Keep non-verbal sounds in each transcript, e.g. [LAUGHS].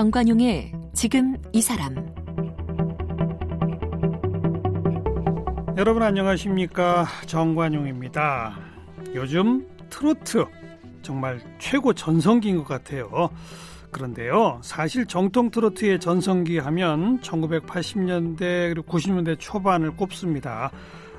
정관용의 지금 이 사람 여러분 안녕하십니까 정관용입니다. 요즘 트로트 정말 최고 전성기인 것 같아요. 그런데요, 사실 정통 트로트의 전성기 하면 1980년대 그리고 90년대 초반을 꼽습니다.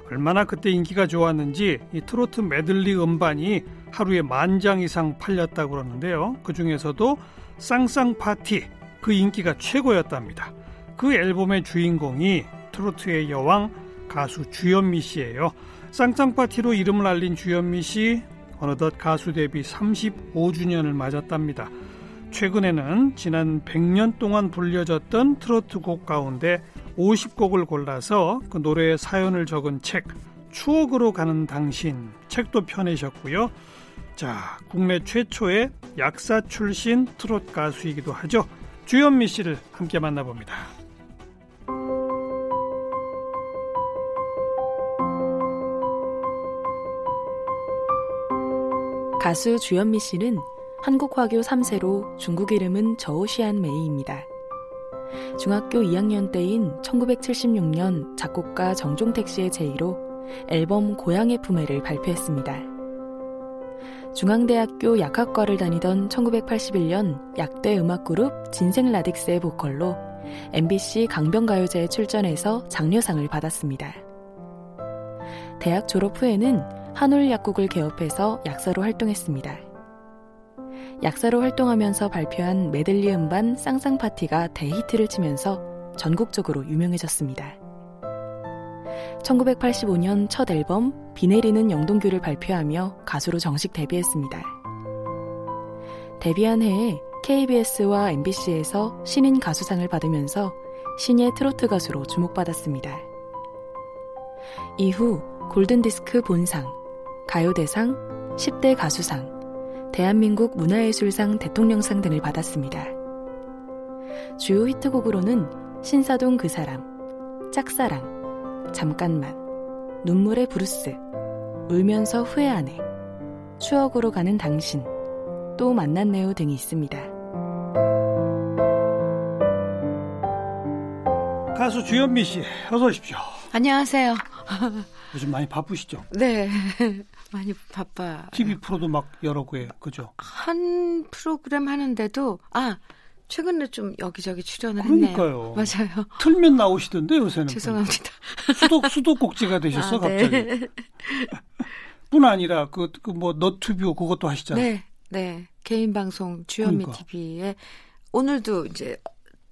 얼마나 그때 인기가 좋았는지 이 트로트 메들리 음반이 하루에 만 장 이상 팔렸다고 그러는데요. 그 중에서도 쌍쌍 파티 그 인기가 최고였답니다. 그 앨범의 주인공이 트로트의 여왕 가수 주현미 씨예요. 쌍쌍 파티로 이름을 알린 주현미 씨 어느덧 가수 데뷔 35주년을 맞았답니다. 최근에는 지난 100년 동안 불려졌던 트로트 곡 가운데 50곡을 골라서 그 노래의 사연을 적은 책 추억으로 가는 당신 책도 펴내셨고요. 자, 국내 최초의 약사 출신 트롯 가수이기도 하죠. 주현미 씨를 함께 만나봅니다. 가수 주현미 씨는 한국 화교 3세로 중국 이름은 저오시안 메이입니다. 중학교 2학년 때인 1976년 작곡가 정종택 씨의 제의로 앨범 고향의 품에를 발표했습니다. 중앙대학교 약학과를 다니던 1981년 약대 음악그룹 진생 라딕스의 보컬로 MBC 강변가요제에 출전해서 장려상을 받았습니다. 대학 졸업 후에는 한울 약국을 개업해서 약사로 활동했습니다. 약사로 활동하면서 발표한 메들리 음반 쌍쌍 파티가 대히트를 치면서 전국적으로 유명해졌습니다. 1985년 첫 앨범 비 내리는 영동교를 발표하며 가수로 정식 데뷔했습니다. 데뷔한 해에 KBS와 MBC에서 신인 가수상을 받으면서 신예 트로트 가수로 주목받았습니다. 이후 골든디스크 본상, 가요대상, 10대 가수상, 대한민국 문화예술상 대통령상 등을 받았습니다. 주요 히트곡으로는 신사동 그 사람, 짝사랑, 잠깐만, 눈물의 블루스, 울면서 후회하네, 추억으로 가는 당신, 또 만났네요 등이 있습니다. 가수 주현미 씨, 어서 오십시오. 안녕하세요. [LAUGHS] 요즘 많이 바쁘시죠? 네. [LAUGHS] 많이 바빠. TV 프로도 막 여러 개, 그죠? 한 프로그램 하는데도, 아, 최근에 좀 여기저기 출연을 그러니까요. 했네요. 맞아요. 틀면 나오시던데 요새는. 죄송합니다. 수도 수도꼭지가 되셨어 아, 갑자기. 네. 뿐 아니라 그그뭐 너튜브 그것도 하시잖아요. 네, 네. 개인 방송 주현미 그러니까. TV에 오늘도 이제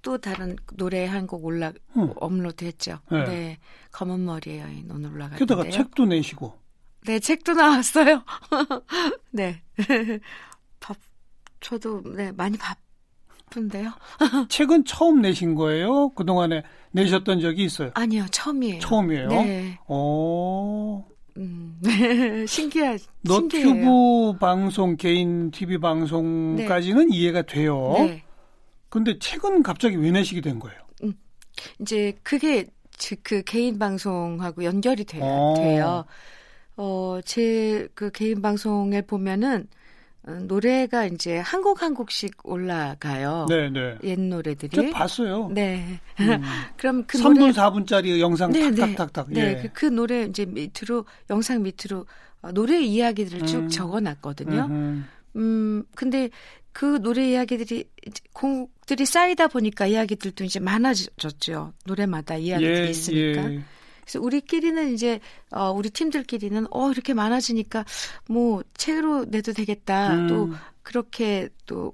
또 다른 노래 한 곡 올라 응. 업로드했죠. 네. 네. 검은 머리의 여인 오늘 올라갔는데요. 게다가 책도 내시고. 네, 책도 나왔어요. [LAUGHS] 네. [LAUGHS] 밥 저도 네 많이 바쁜데요. [LAUGHS] 책은 처음 내신 거예요? 그 동안에 내셨던 적이 있어요? 아니요, 처음이에요. 처음이에요? 네. 오. 음, [LAUGHS] 신기하, 신기해요. 너튜브 방송, 개인 TV 방송까지는 이해가 돼요. 네. 근데 책은 갑자기 왜 내시게 된 거예요? 이제 그게 즉 그 개인 방송하고 연결이 돼요. 어. 돼요. 어, 제 그 개인 방송에 보면은 어, 노래가 이제 한 곡 한 곡씩 올라가요. 네, 네. 옛 노래들이. 저 봤어요. 네. 음. [LAUGHS] 그럼 그 3분, 노래 4분짜리 영상 네, 네. 탁탁탁탁. 네, 예. 그, 그 노래 이제 밑으로 영상 밑으로 어, 노래 이야기들을 쭉 음. 적어 놨거든요. 음흠. 음, 근데 그 노래 이야기들이 곡들이 쌓이다 보니까 이야기들도 이제 많아졌죠. 노래마다 이야기들이 예, 있으니까. 예. 그래서 우리끼리는 이제 어 우리 팀들끼리는 어 이렇게 많아지니까 뭐 책으로 내도 되겠다. 음. 또 그렇게 또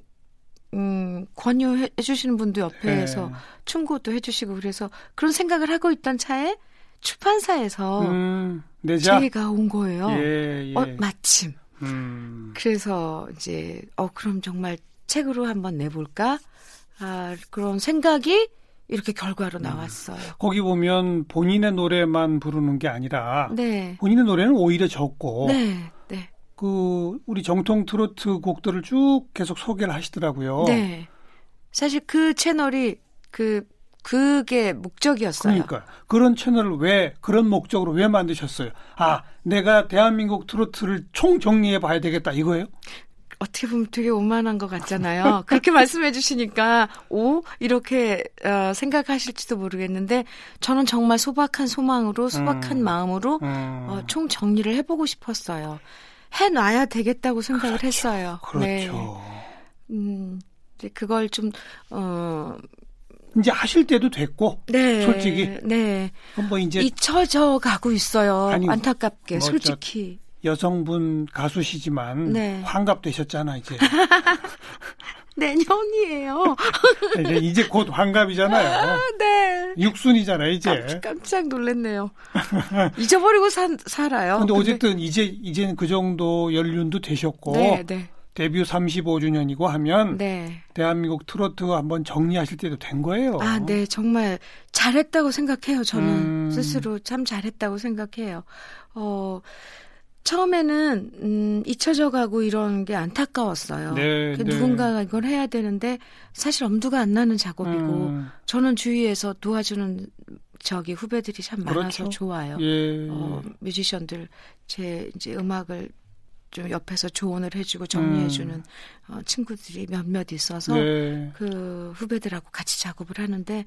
음, 권유해 주시는 분도 옆에서 예. 충고도 해 주시고 그래서 그런 생각을 하고 있던 차에 출판사에서 음, 내자. 제의가 온 거예요. 예, 예. 어, 마침. 음. 그래서 이제 어 그럼 정말 책으로 한번 내볼까? 아 그런 생각이 이렇게 결과로 나왔어요. 거기 보면 본인의 노래만 부르는 게 아니라 네, 본인의 노래는 오히려 적고 네, 네, 그 우리 정통 트로트 곡들을 쭉 계속 소개를 하시더라고요. 네. 사실 그 채널이 그 그게 목적이었어요. 그러니까 그런 채널을 왜 그런 목적으로 왜 만드셨어요? 아, 내가 대한민국 트로트를 총 정리해 봐야 되겠다 이거예요? 어떻게 보면 되게 오만한 것 같잖아요. 그렇게 말씀해 주시니까, 오? 이렇게, 어, 생각하실지도 모르겠는데, 저는 정말 소박한 소망으로, 소박한 음. 마음으로, 음. 어, 총 정리를 해보고 싶었어요. 해놔야 되겠다고 생각을 했어요. 네. 그렇죠. 음, 이제 그걸 좀, 어, 이제 하실 때도 됐고 네. 솔직히. 네. 뭐 이제 잊혀져 가고 있어요. 아니, 안타깝게, 뭐 솔직히. 여성분 가수시지만 네. 환갑 되셨잖아 이제. [LAUGHS] 내년이에요. 이제 이제 곧 환갑이잖아요. 네. 육순이잖아 이제. 깜- 깜짝 놀랐네요. [LAUGHS] 잊어버리고 산, 살아요. 근데 어쨌든 이제 이제는 그 정도 연륜도 되셨고 네, 네. 데뷔 35주년이고 하면 네. 대한민국 트로트 한번 정리하실 때도 된 거예요. 아, 네. 정말 잘했다고 생각해요. 저는 음. 스스로 참 잘했다고 생각해요. 어, 처음에는, 음, 잊혀져 가고 이런 게 안타까웠어요. 네, 그 네. 누군가가 이걸 해야 되는데 사실 엄두가 안 나는 작업이고 음, 저는 주위에서 도와주는 저기 후배들이 참 많아서 그렇죠. 좋아요. 예. 어, 뮤지션들 제 이제 음악을 좀 옆에서 조언을 해주고 정리해주는 음. 어, 친구들이 몇몇 있어서 네. 그 후배들하고 같이 작업을 하는데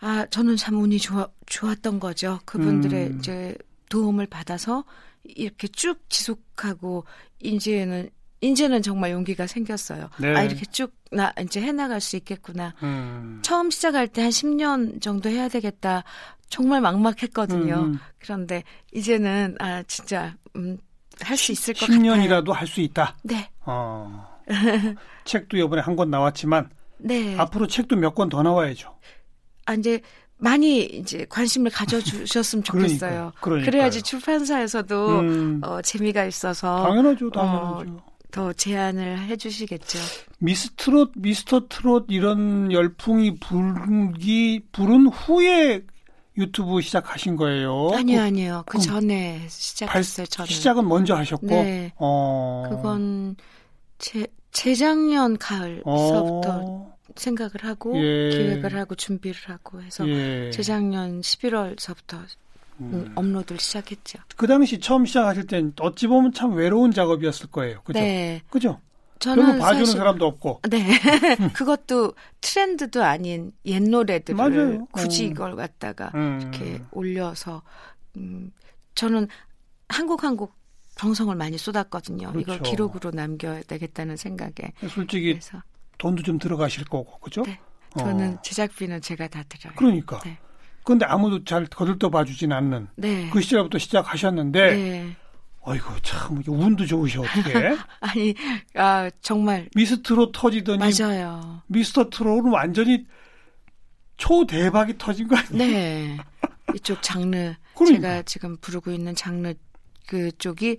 아 저는 참 운이 좋아, 좋았던 거죠. 그분들의 음. 이제 도움을 받아서 이렇게 쭉 지속하고 이제는 이제는 정말 용기가 생겼어요. 네. 아 이렇게 쭉 나 이제 해나갈 수 있겠구나. 음. 처음 시작할 때 한 10년 정도 해야 되겠다. 정말 막막했거든요. 음. 그런데 이제는 아 진짜 음, 할 수 있을 것 같아요. 10년이라도 할 수 있다. 네, 어. 책도 이번에 한 권 나왔지만 네. 앞으로 책도 몇 권 더 나와야죠. 아 이제 많이 이제 관심을 가져주셨으면 [LAUGHS] 좋겠어요. 그러니까요. 그래야지 출판사에서도 음. 어, 재미가 있어서 당연하죠, 당연하죠. 더 제안을 해주시겠죠. 미스 트롯, 미스터 트롯 이런 열풍이 불기 부른 후에 유튜브 시작하신 거예요. 아니요, 아니요. 그 전에 발- 시작했어요. 저는. 시작은 먼저 하셨고. 네. 어. 그건 재, 재작년 가을서부터 어. 생각을 하고 예. 기획을 하고 준비를 하고 해서 예. 재작년 11월서부터 음. 업로드를 시작했죠. 그 당시 처음 시작하실 땐 어찌 보면 참 외로운 작업이었을 거예요. 그죠? 네, 그죠? 저는 별로 봐주는 사실 사람도 없고. 네 [LAUGHS] 그것도 트렌드도 아닌 옛 노래들을 맞아요. 굳이 음. 이걸 갖다가 음. 이렇게 올려서 음, 저는 한국 한국 정성을 많이 쏟았거든요. 이걸 그렇죠. 기록으로 남겨야 되겠다는 생각에 솔직히 그래서 돈도 좀 들어가실 거고, 그죠? 네. 저는 어. 제작비는 제가 다 들어요. 그러니까. 네. 근데 아무도 잘 거들떠 봐주진 않는 네. 그 시절부터 시작하셨는데, 네. 어이구, 참, 운도 좋으셔, 어떻게. [LAUGHS] 아니, 아, 정말, 미스트롯 터지더니, 맞아요. 미스터 트롯은 완전히 초 대박이 터진 거 아니에요? 네. [LAUGHS] 이쪽 장르, 그러니까. 제가 지금 부르고 있는 장르 그쪽이,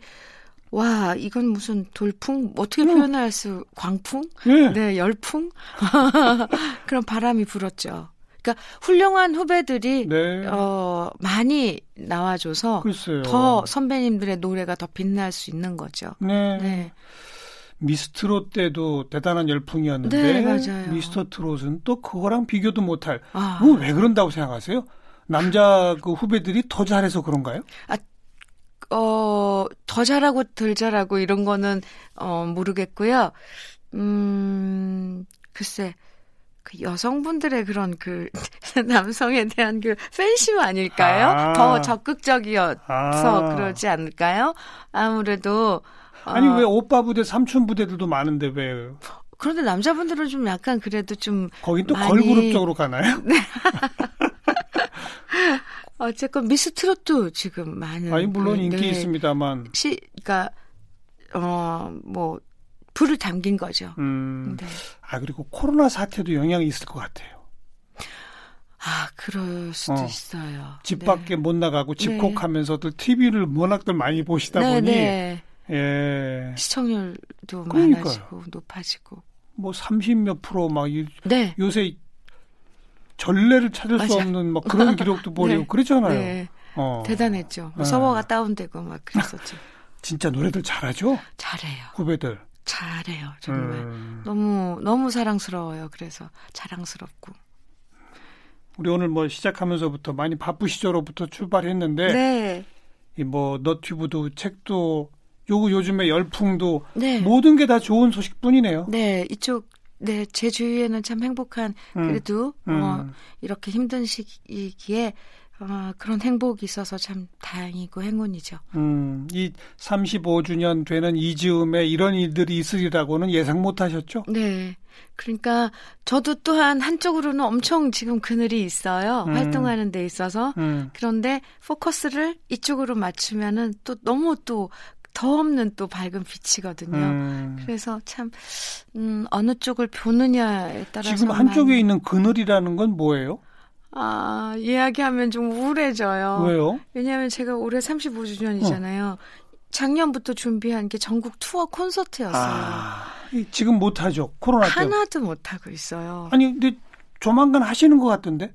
와, 이건 무슨 돌풍? 어떻게 음. 표현할 수, 광풍? 예. 네, 열풍? [LAUGHS] 그런 바람이 불었죠. 그러니까 훌륭한 후배들이, 네. 어, 많이 나와줘서 글쎄요. 더 선배님들의 노래가 더 빛날 수 있는 거죠. 네. 네. 미스트롯 때도 대단한 열풍이었는데 네, 맞아요. 미스터 트롯은 또 그거랑 비교도 못할. 아. 그건 왜 그런다고 생각하세요? 남자 그 후배들이 더 잘해서 그런가요? 어, 더 잘하고 덜 잘하고 이런 거는, 어, 모르겠고요. 음, 글쎄, 그 여성분들의 그런 그, [LAUGHS] 남성에 대한 그 팬심 아닐까요? 아. 더 적극적이어서 아. 그러지 않을까요? 아무래도, 어, 아니 왜 오빠 부대, 삼촌 부대들도 많은데 왜 그런데 남자분들은 좀 약간 그래도 좀, 거긴 또 많이- 걸그룹 쪽으로 가나요? [LAUGHS] 어쨌건 미스 트롯도 지금 많은. 아니 물론 그, 인기 네. 있습니다만. 시, 그니까, 어, 뭐, 불을 담긴 거죠. 음. 네. 아 그리고 코로나 사태도 영향이 있을 것 같아요. 아, 그럴 수도 어. 있어요. 집 네. 밖에 못 나가고 네. 집콕하면서들 TV를 워낙들 많이 보시다 네, 보니 네. 예. 시청률도 그러니까요. 많아지고 높아지고. 뭐 30 몇 프로 막 이- 네. 요새 전례를 찾을 수 맞아. 없는 막 그런 [LAUGHS] 기록도 보이고 네. 그러잖아요. 네. 어. 대단했죠. 뭐 네. 서버가 다운되고 막 그랬었죠. [LAUGHS] 진짜 노래들 잘하죠? 잘해요. 후배들. 잘해요. 정말. 음. 너무 너무 사랑스러워요. 그래서 자랑스럽고. 우리 오늘 뭐 시작하면서부터 많이 바쁘시죠로부터 출발했는데 네. 이뭐 너튜브도 책도 요거 요즘에 열풍도 네. 모든 게 다 좋은 소식뿐이네요. 네, 이쪽 네, 제 주위에는 참 행복한 음. 그래도 음. 어, 이렇게 힘든 시기에 어, 그런 행복이 있어서 참 다행이고 행운이죠. 음, 이 35주년 되는 이 즈음에 이런 일들이 있으리라고는 예상 못 하셨죠? 네. 그러니까 저도 또한 한쪽으로는 엄청 지금 그늘이 있어요. 음. 활동하는 데 있어서. 음. 그런데 포커스를 이쪽으로 맞추면은 또 너무 또 더 없는 또 밝은 빛이거든요. 음. 그래서 참, 음, 어느 쪽을 보느냐에 따라서. 지금 한쪽에 있는 그늘이라는 건 뭐예요? 아, 이야기하면 좀 우울해져요. 왜요? 왜냐하면 제가 올해 35주년이잖아요. 작년부터 준비한 게 전국 투어 콘서트였어요. 아, 이- 지금 못 하죠. 코로나 때문에. 하나도 못하고 있어요. 아니, 근데 조만간 하시는 것 같던데?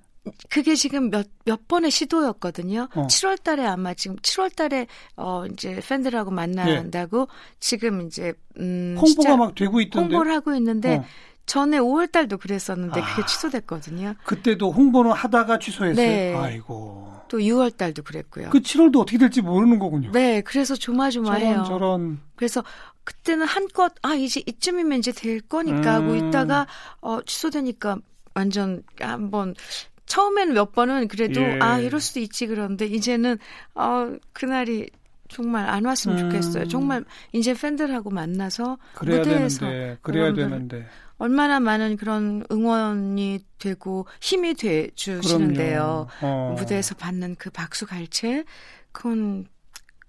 그게 지금 몇, 몇 번의 시도였거든요. 어. 7월 달에 아마 지금 7월 달에, 어, 이제 팬들하고 만난다고 지금 이제, 음. 예. 홍보가 막 되고 있던데. 홍보를 하고 있는데, 어. 전에 5월 달도 그랬었는데 아. 그게 취소됐거든요. 그때도 홍보는 하다가 취소했어요. 네. 아이고. 또 6월 달도 그랬고요. 그 7월도 어떻게 될지 모르는 거군요. 네, 그래서 조마조마해요. 저런 저런 그래서 그때는 한껏 아 이제 이쯤이면 이제 될 거니까 하고 음. 있다가 어 취소되니까 완전 한번 처음에는 몇 번은 그래도 예. 아 이럴 수도 있지 그런데 이제는 어 그날이 정말 안 왔으면 음. 좋겠어요. 정말 이제 팬들하고 만나서 무대에서 되는데 그래야 되는데 얼마나 많은 그런 응원이 되고 힘이 돼 주시는데요. 어. 무대에서 받는 그 박수 갈채 그건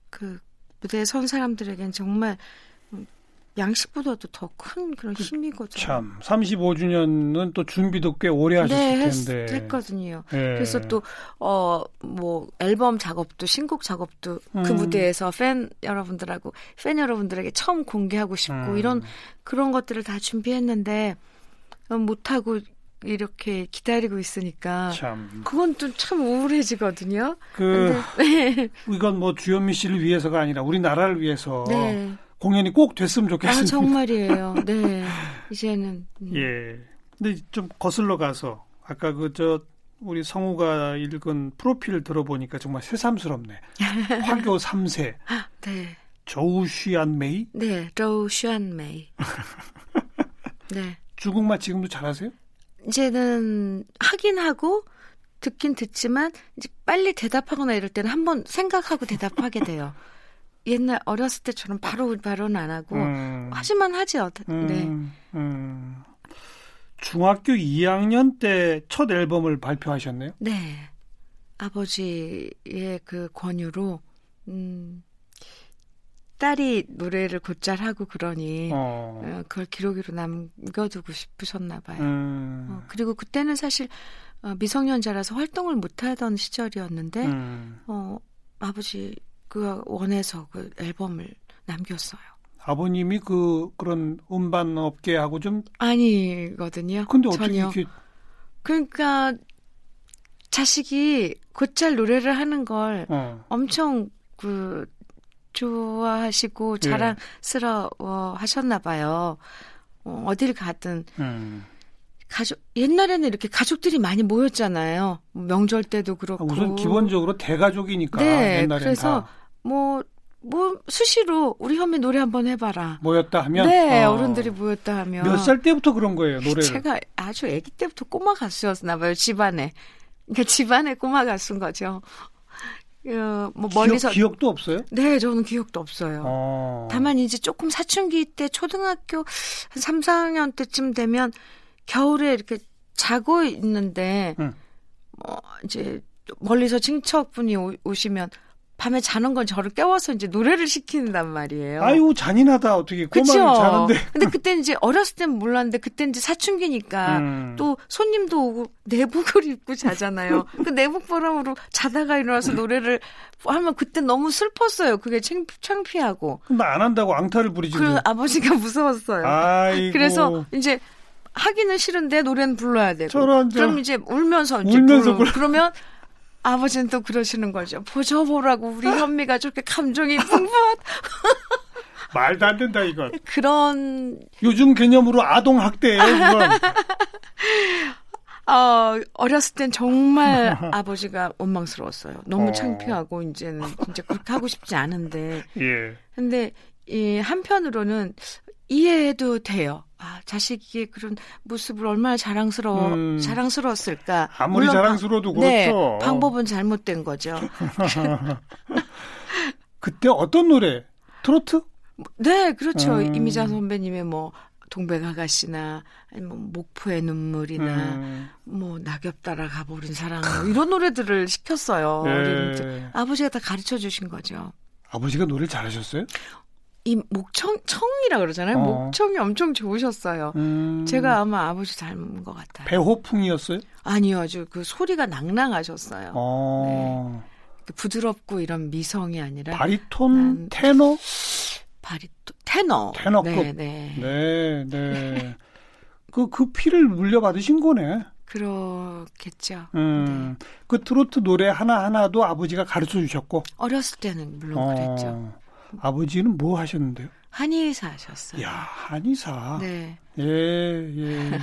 그 무대에 선 사람들에겐 정말 음, 양식보다도 더 큰 그런 힘이거든요. 참 35주년은 또 준비도 꽤 오래 하셨을 네, 했, 텐데. 했 거든요. 예. 그래서 또 어 뭐 앨범 작업도 신곡 작업도 그 음. 무대에서 팬 여러분들하고 팬 여러분들에게 처음 공개하고 싶고 음. 이런 그런 것들을 다 준비했는데 어, 못 하고 이렇게 기다리고 있으니까 참. 그건 좀참 우울해지거든요. 그 근데 이건 뭐 주현미 씨를 위해서가 아니라 우리나라를 위해서 네. 공연이 꼭 됐으면 아, 좋겠습니다. 정말이에요. [LAUGHS] 네. 이제는. 음. 예. 근데 좀 거슬러 가서 아까 그 저 우리 성우가 읽은 프로필을 들어보니까 정말 새삼스럽네. [LAUGHS] 화교 3세 네. 조우시안 메이 네. 로우 슈안 메이. [LAUGHS] 네. 중국말 지금도 잘하세요? 이제는 하긴 하고 듣긴 듣지만 이제 빨리 대답하거나 이럴 때는 한번 생각하고 대답하게 돼요. 옛날 어렸을 때처럼 바로 바로는 안 하고 음. 하지만 하죠. 음, 네. 음. 중학교 2학년 때 첫 앨범을 발표하셨네요. 네. 아버지의 그 권유로 음 딸이 노래를 곧잘 하고 그러니 어. 어, 그걸 기록으로 남겨두고 싶으셨나 봐요. 음. 어, 그리고 그때는 사실 어, 미성년자라서 활동을 못하던 시절이었는데 음. 어, 아버지 그 원해서 그 앨범을 남겼어요. 아버님이 그 그런 음반 업계하고 좀 아니거든요. 근데 어떻게 전혀. 이렇게 그러니까 자식이 곧잘 노래를 하는 걸 어. 엄청 그 좋아하시고 예. 자랑스러워 하셨나 봐요. 어, 어딜 가든 음. 가족 옛날에는 이렇게 가족들이 많이 모였잖아요. 명절 때도 그렇고. 아, 우선 기본적으로 대가족이니까 네, 그래서 다 뭐, 뭐, 수시로 우리 현미 노래 한번 해봐라. 모였다 하면 네, 어. 어른들이 모였다 하면. 몇 살 때부터 그런 거예요 노래를 제가 아주 아기 때부터 꼬마 가수였나 봐요, 집안에. 그러니까 집안에 꼬마 가수인 거죠. 어, 뭐 멀리서. 기억, 도 없어요? 네, 저는 기억도 없어요. 어. 다만 이제 조금 사춘기 때 초등학교 한 3, 4학년 때쯤 되면 겨울에 이렇게 자고 있는데 응. 뭐 이제 멀리서 친척분이 오- 오시면 밤에 자는 건 저를 깨워서 이제 노래를 시키는단 말이에요. 아유 잔인하다 어떻게? 꼬마를 자는데 근데 그때 이제 어렸을 땐 몰랐는데 그때 이제 사춘기니까 음. 또 손님도 오고 내복을 입고 자잖아요. [LAUGHS] 그 내복 보람으로 자다가 일어나서 노래를 하면 그때 너무 슬펐어요. 그게 창, 창피하고. 나안 한다고 앙탈을 부리지 그 아버지가 [LAUGHS] 무서웠어요. 아이고 그래서 이제 하기는 싫은데 노래는 불러야 되고. 저런, 저런. 그럼 이제 울면서 이제 울면서. 불러. 그러면 아버지는 또 그러시는 거죠. 보저 보라고 우리 현미가 저렇게 감정이 풍부한 [LAUGHS] 말도 안 된다 이건 그런 요즘 개념으로 아동 학대예요 [LAUGHS] 어, 어렸을 땐 정말 [LAUGHS] 아버지가 원망스러웠어요. 너무 어. 창피하고 이제는 진짜 그렇게 하고 싶지 않은데. 예 근데 이 한편으로는 이해해도 돼요. 아, 자식이 그런 모습을 얼마나 자랑스러워, 음. 자랑스러웠을까. 아무리 자랑스러워도 방, 네, 그렇죠. 방법은 잘못된 거죠. [LAUGHS] 그때 어떤 노래? 트로트? 네, 그렇죠. 음. 이미자 선배님의 뭐, 동백아가씨나, 아니면 목포의 눈물이나, 음. 뭐, 낙엽 따라 가버린 사랑, 뭐 이런 노래들을 시켰어요. 예. 아버지가 다 가르쳐 주신 거죠. 아버지가 노래를 잘하셨어요? 이 목청, 청이라 그러잖아요. 어. 목청이 엄청 좋으셨어요. 음. 제가 아마 아버지 닮은 것 같아요. 배호풍이었어요? 아니요, 아주 그 소리가 낭낭하셨어요. 어. 그 부드럽고 이런 미성이 아니라 바리톤, 난- 테너? 바리토 테너. 테너급. 네, 네. 네, 네. 그, 그 피를 물려받으신 거네. 그렇겠죠. 음. 네. 그 트로트 노래 하나하나도 아버지가 가르쳐 주셨고. 어렸을 때는 물론 그랬죠. 어. 아버지는 뭐 하셨는데요? 한의사 하셨어요. 야, 한의사. 네. 예, 예.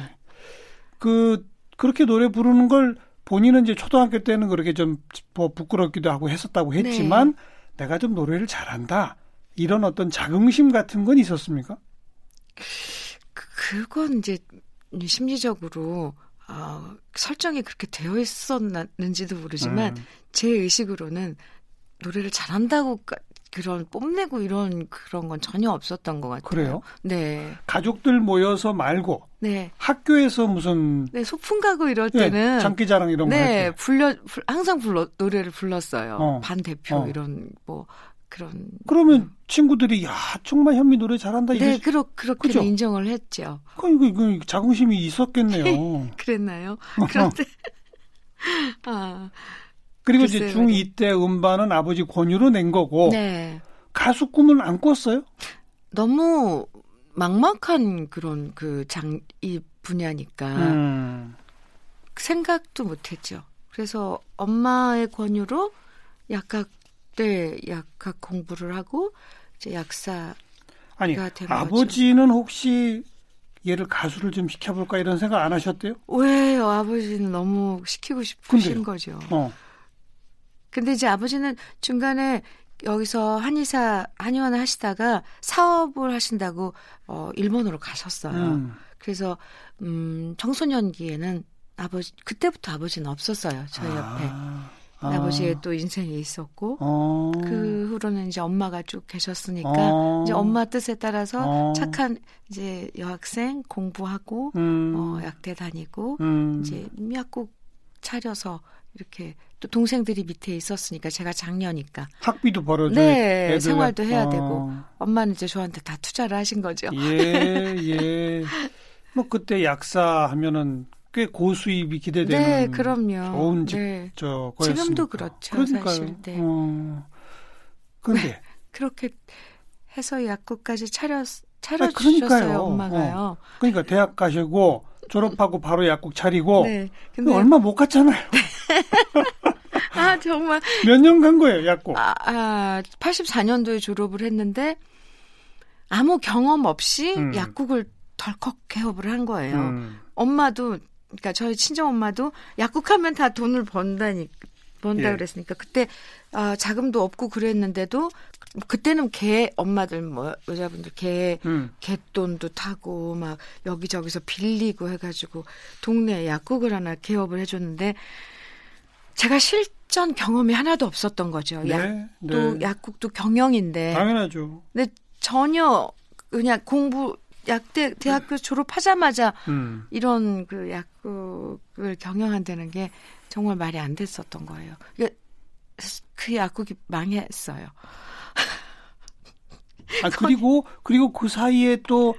그, 그렇게 노래 부르는 걸 본인은 이제 초등학교 때는 그렇게 좀뭐 부끄럽기도 하고 했었다고 했지만 내가 좀 노래를 잘한다. 이런 어떤 자긍심 같은 건 있었습니까? 그, 그건 이제 심리적으로 어, 설정이 그렇게 되어 있었는지도 모르지만 음. 제 의식으로는 노래를 잘한다고 까- 그런 뽐내고 이런 그런 건 전혀 없었던 것 같아요. 그래요? 네, 가족들 모여서 말고 네, 학교에서 무슨 네 소풍 가고 이럴 예, 때는 장기자랑 이런 거 네. 불러 불- 항상 불러 노래를 불렀어요. 어. 반 대표 어. 이런 뭐 그런 그러면 친구들이 야 정말 현미 노래 잘한다 네 이래. 그렇 그렇게 그죠? 인정을 했죠. 그 이거 이거 자긍심이 있었겠네요. [LAUGHS] 그랬나요? [LAUGHS] 그런데 [LAUGHS] 아 그리고 이제 글쎄요. 중2 때 음반은 아버지 권유로 낸 거고 네. 가수 꿈은 안 꿨어요? 너무 막막한 그런 그 장 이 분야니까 음. 생각도 못했죠. 그래서 엄마의 권유로 약학 때 약학 공부를 하고 이제 약사 아니. 아버지는 혹시 얘를 가수를 좀 시켜볼까 이런 생각 안 하셨대요? 왜요? 아버지는 너무 시키고 싶으신 근데요? 거죠. 어. 근데 이제 아버지는 중간에 여기서 한의사 한의원을 하시다가 사업을 하신다고 어 일본으로 가셨어요. 음. 그래서 음 청소년기에는 아버지 그때부터 아버지는 없었어요. 저희 옆에. 아. 아버지의 또 인생이 있었고 어. 그 후로는 이제 엄마가 쭉 계셨으니까 어. 이제 엄마 뜻에 따라서 어. 착한 이제 여학생 공부하고 음. 어 약대 다니고 음. 이제 미약국 차려서 이렇게 또 동생들이 밑에 있었으니까 제가 장녀니까 학비도 벌어줘. 네, 애들 생활도 해야 어. 되고. 엄마는 이제 저한테 다 투자를 하신 거죠. 예, 예. [LAUGHS] 뭐 그때 약사 하면은 꽤 고수입이 기대되는 네, 그럼요. 좋은 집 네. 저 지금도. 그렇죠, 그러니까요. 사실. 네. 어. 근데 [LAUGHS] 그렇게 해서 약국까지 아, 차려주셨어요, 그러니까요. 엄마가요. 그러니까 대학 가시고 졸업하고 바로 약국 차리고 네. 근데 얼마 못 갔잖아요. [LAUGHS] 아 정말 몇 년 간 거예요, 약국. 아, 아 84년도에 졸업을 했는데 아무 경험 없이 음. 약국을 덜컥 개업을 한 거예요. 음. 엄마도 그러니까 저희 친정 엄마도 약국하면 다 돈을 번다니 번다 예. 그랬으니까 그때 아, 자금도 없고 그랬는데도 그때는 개 엄마들 뭐 여자분들 개 음. 개돈도 타고 막 여기저기서 빌리고 해가지고 동네 약국을 하나 개업을 해줬는데 제가 실전 경험이 하나도 없었던 거죠. 네, 약도 네. 약국도 경영인데 당연하죠. 근데 전혀 그냥 공부 약대 대학교 졸업하자마자 음. 이런 그 약국을 경영한다는 게 정말 말이 안 됐었던 거예요. 그그 약국이 망했어요. 아 그리고 그리고 그 사이에 또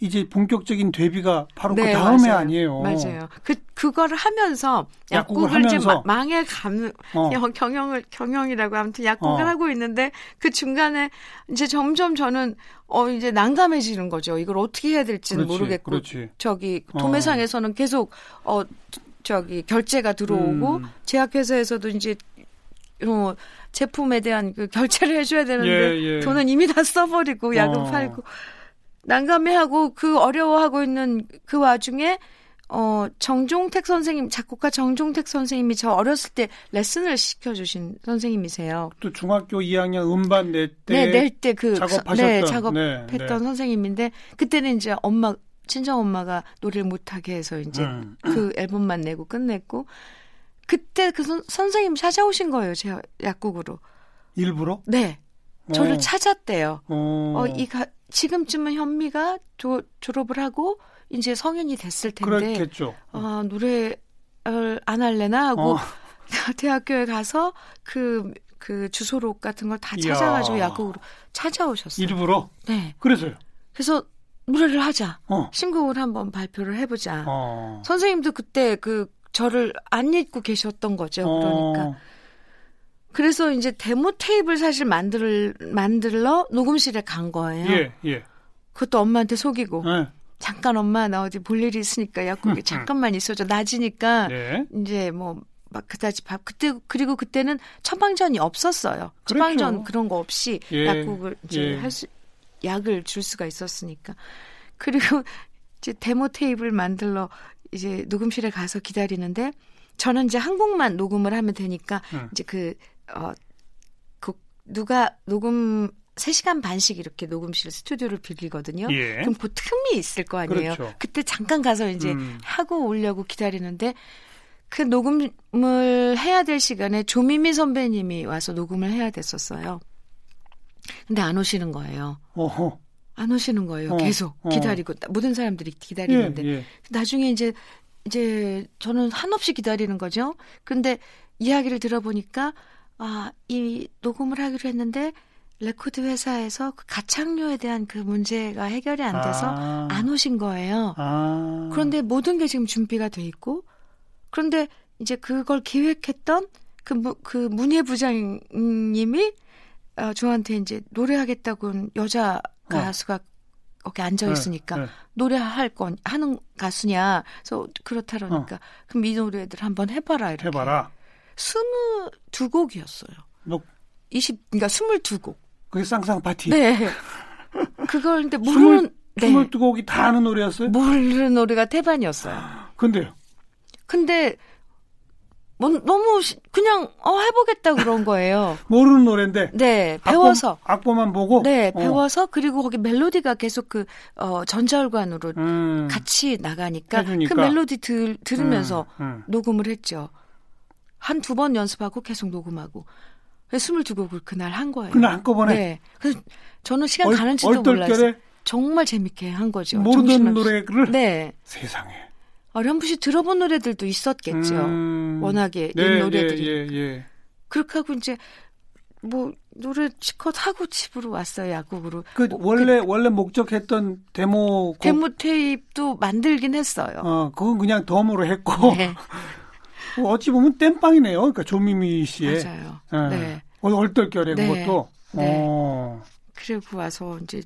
이제 본격적인 데뷔가 바로 그 네, 다음에 맞아요. 아니에요. 맞아요. 그 그거를 하면서 약국을 약국을 이제 하면서. 마- 망해감 어. 경- 경영을 경영이라고 아무튼 약국을 어. 하고 있는데 그 중간에 이제 점점 저는 어 이제 난감해지는 거죠. 이걸 어떻게 해야 될지는 그렇지, 모르겠고 그렇지. 저기 어. 도매상에서는 계속 어 저기 결제가 들어오고 음. 제약회사에서도 이제 어 제품에 대한 그 결제를 [LAUGHS] 해줘야 되는데 예, 예. 돈은 이미 다 써버리고 약을 어. 팔고 난감해하고 그 어려워하고 있는 그 와중에 어, 정종택 선생님, 작곡가 정종택 선생님이 저 어렸을 때 레슨을 시켜주신 선생님이세요. 또 중학교 2학년 음반 낼 때. 네, 낼 때 그, 작업하셨던. 네, 작업했던 네, 네. 선생님인데, 그때는 이제 엄마, 친정 엄마가 노래를 못하게 해서 이제 음. 그 앨범만 내고 끝냈고, 그때 그 선, 선생님 찾아오신 거예요, 제 약국으로. 일부러? 네. 저를 어. 찾았대요. 어. 어, 이 가, 지금쯤은 현미가 조, 졸업을 하고 이제 성인이 됐을 텐데 그렇겠죠. 어, 노래를 안 할래나 하고 어. [LAUGHS] 대학교에 가서 그, 그 주소록 같은 걸 다. 찾아가지고 약국으로 찾아오셨어요. 일부러? 네. 그래서요. 그래서 노래를 하자. 어. 신곡을 한번 발표를 해보자. 어. 선생님도 그때 그 저를 안 잊고 계셨던 거죠. 그러니까. 어. 그래서 이제 데모 테이프를 사실 만들, 만들러 녹음실에 간 거예요. 예, 예. 그것도 엄마한테 속이고. 예. 잠깐 엄마 나 어디 볼 일이 있으니까 약국에 잠깐만 있어줘. 낮이니까 예. 이제 뭐 막 그다지 밥 그때 그리고 그때는 처방전이 없었어요. 처방전 그렇죠. 그런 거 없이 예, 약국을 이제 예. 할수 약을 줄 수가 있었으니까. 그리고 [LAUGHS] 이제 데모 테이프를 만들러 이제 녹음실에 가서 기다리는데 저는 이제 한 곡만 녹음을 하면 되니까 음. 이제 그 어, 그 누가 녹음 3시간 반씩 이렇게 녹음실 스튜디오를 빌리거든요. 예. 그럼 그 틈이 있을 거 아니에요. 그렇죠. 그때 잠깐 가서 이제 음. 하고 오려고 기다리는데 그 녹음을 해야 될 시간에 조미미 선배님이 와서 녹음을 해야 됐었어요. 근데 안 오시는 거예요. 어허. 안 오시는 거예요. 어, 계속 어. 기다리고 모든 사람들이 예, 기다리는데 예. 나중에 이제 이제 저는 한없이 기다리는 거죠. 근데 이야기를 들어보니까 아, 이 녹음을 하기로 했는데 레코드 회사에서 그 가창료에 대한 그 문제가 해결이 안 돼서 아. 안 오신 거예요. 아. 그런데 모든 게 지금 준비가 돼 있고 그런데 이제 그걸 기획했던 그, 무, 그 문예 부장님이 어, 저한테 이제 노래하겠다고 여자 가수가 거기 앉아 있으니까 네, 네. 노래할 건 하는 가수냐 그래서 그렇다 그러니까 그럼 이 노래들 한번 해봐라 이렇게 해봐라. 스무 두 곡이었어요. 너20 그러니까 스물두 곡. 그게 쌍쌍 파티. 네. 그걸 근데 스물 모르는 네. 스물두 곡이 다 아는 노래였어요? 모르는 노래가 태반이었어요. 근데요. 근데 뭐, 너무 시- 그냥 어 해보겠다 그런 거예요. [LAUGHS] 모르는 노래인데. 네, 배워서. 악보, 만 보고. 네, 어. 배워서 그리고 거기 멜로디가 계속 그 어, 전자organ으로 음. 같이 나가니까 해주니까. 그 멜로디 들, 들으면서 음, 음. 녹음을 했죠. 한 두 번 연습하고 계속 녹음하고. 그래서 22곡을 그날 한 거예요. 그날 한꺼번에. 네. 그래서 저는 시간 얼- 가는지도 몰랐어요. 정말 재밌게 한 거죠. 모르던 정신없이. 노래를 네. 세상에. 어렴풋이 들어본 노래들도 있었겠죠. 음. 워낙에 네, 이 노래들이. 예, 예, 예. 그렇게 하고 이제 뭐 노래 치컷 하고 집으로 왔어요 약국으로. 그 뭐, 원래 원래 목적했던 데모 곡 데모 테이프도 만들긴 했어요. 어 그건 그냥 덤으로 했고 [LAUGHS] 네, 뭐 어찌 보면 땜빵이네요. 그러니까 조미미 씨의 맞아요. 예. 네. 어, 얼떨결에 네. 그것도 네. 어, 그리고 와서 이제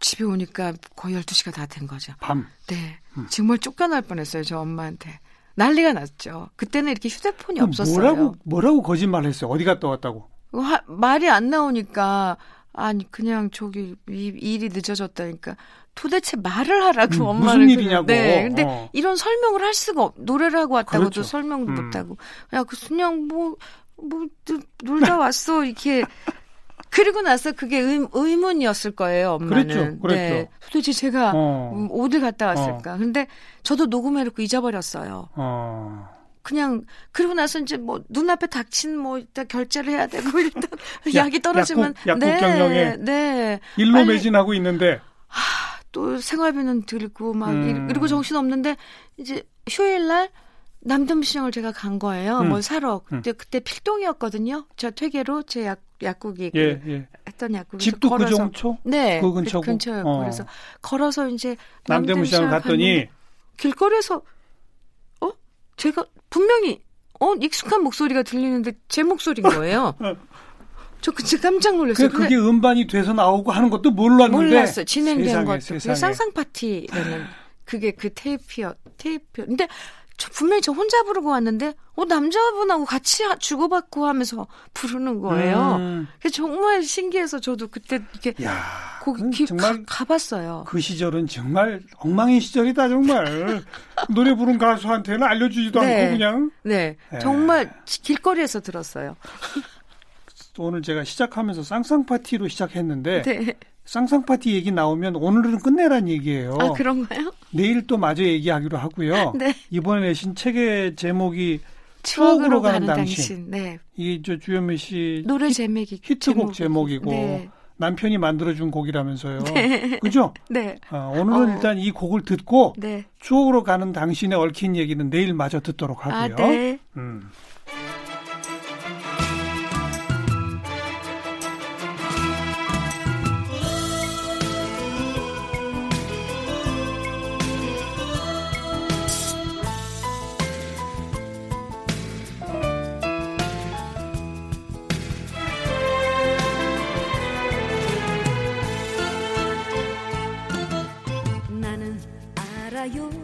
집에 오니까 거의 12시가 다 된 거죠. 밤 네. 음. 정말 쫓겨날 뻔했어요, 저 엄마한테. 난리가 났죠. 그때는 이렇게 휴대폰이 없었어요. 뭐라고 뭐라고 거짓말 했어요? 어디 갔다 왔다고? 화- 말이 안 나오니까 아니 그냥 저기 이, 일이 늦어졌다니까 도대체 말을 하라고 음, 엄마를 무슨 일이냐고. 네, 근데 어. 이런 설명을 할 수가 없. 노래를 하고 왔다고도 그렇죠. 설명도 음. 못 하고 야 그 그냥 뭐 뭐 놀다 [LAUGHS] 왔어 이렇게 그리고 나서 그게 의, 의문이었을 거예요 엄마는. 그랬죠, 그랬죠. 네, 도대체 제가 어. 음, 어디 갔다 왔을까? 근데 저도 녹음해놓고 잊어버렸어요. 어. 그냥 그러고 나서 이제 뭐 눈앞에 닥친 뭐 일단 결제를 해야 되고 [LAUGHS] 일단 약- 약이 떨어지면 약국- 약국 네, 경영에 네. 일로 빨리- 매진하고 있는데 또 생활비는 들고 막 음. 이- 이러고 정신 없는데 이제 휴일 날 남동시장을 제가 간 거예요. 음. 뭘 사러. 그때 그때 필동이었거든요. 저 퇴계로 제 약, 약국이 그 예, 예. 했던 약국에서 집도 걸어서 구정초 네, 그 근처고? 근처였고 어. 그래서 걸어서 이제 남대문 시장을 갔더니 길거리에서 어 제가 분명히 어 익숙한 목소리가 들리는데 제 목소리인 거예요. [LAUGHS] 저 그때 깜짝 놀랐어요. 그 그게 음반이 돼서 나오고 하는 것도 몰랐는데 몰랐어요. 진행된 세상에, 것도. 세상에. 그게 쌍쌍 파티라는 그게 그 테이프요. 테이프. 근데 저 분명히 저 혼자 부르고 왔는데 어 남자분하고 같이 하- 주고받고 하면서 부르는 거예요. 음. 그래서 정말 신기해서 저도 그때 이렇게 야, 거기 기- 정말 가, 봤어요 그 시절은 정말 엉망인 시절이다 정말. [LAUGHS] 노래 부른 가수한테는 알려주지도 네. 않고 그냥. 네, 예. 정말 지- 길거리에서 들었어요. 오늘 제가 시작하면서 쌍쌍 파티로 시작했는데 네. 쌍쌍 파티 얘기 나오면 오늘은 끝내란 얘기예요. 아 그런가요? 내일 또 마저 얘기하기로 하고요. [LAUGHS] 네. 이번에 내신 책의 제목이 추억으로 가는 가는 당신. 당신. 네. 이저 주현미 씨 노래 제목이 히트곡 제목 이고 네. 남편이 만들어준 곡이라면서요. 그죠? [LAUGHS] 네. 어, 오늘은 어. 일단 이 곡을 듣고 네. 추억으로 가는 당신의 얽힌 얘기는 내일 마저 듣도록 아, 하고요. 네. 음. 좋아요.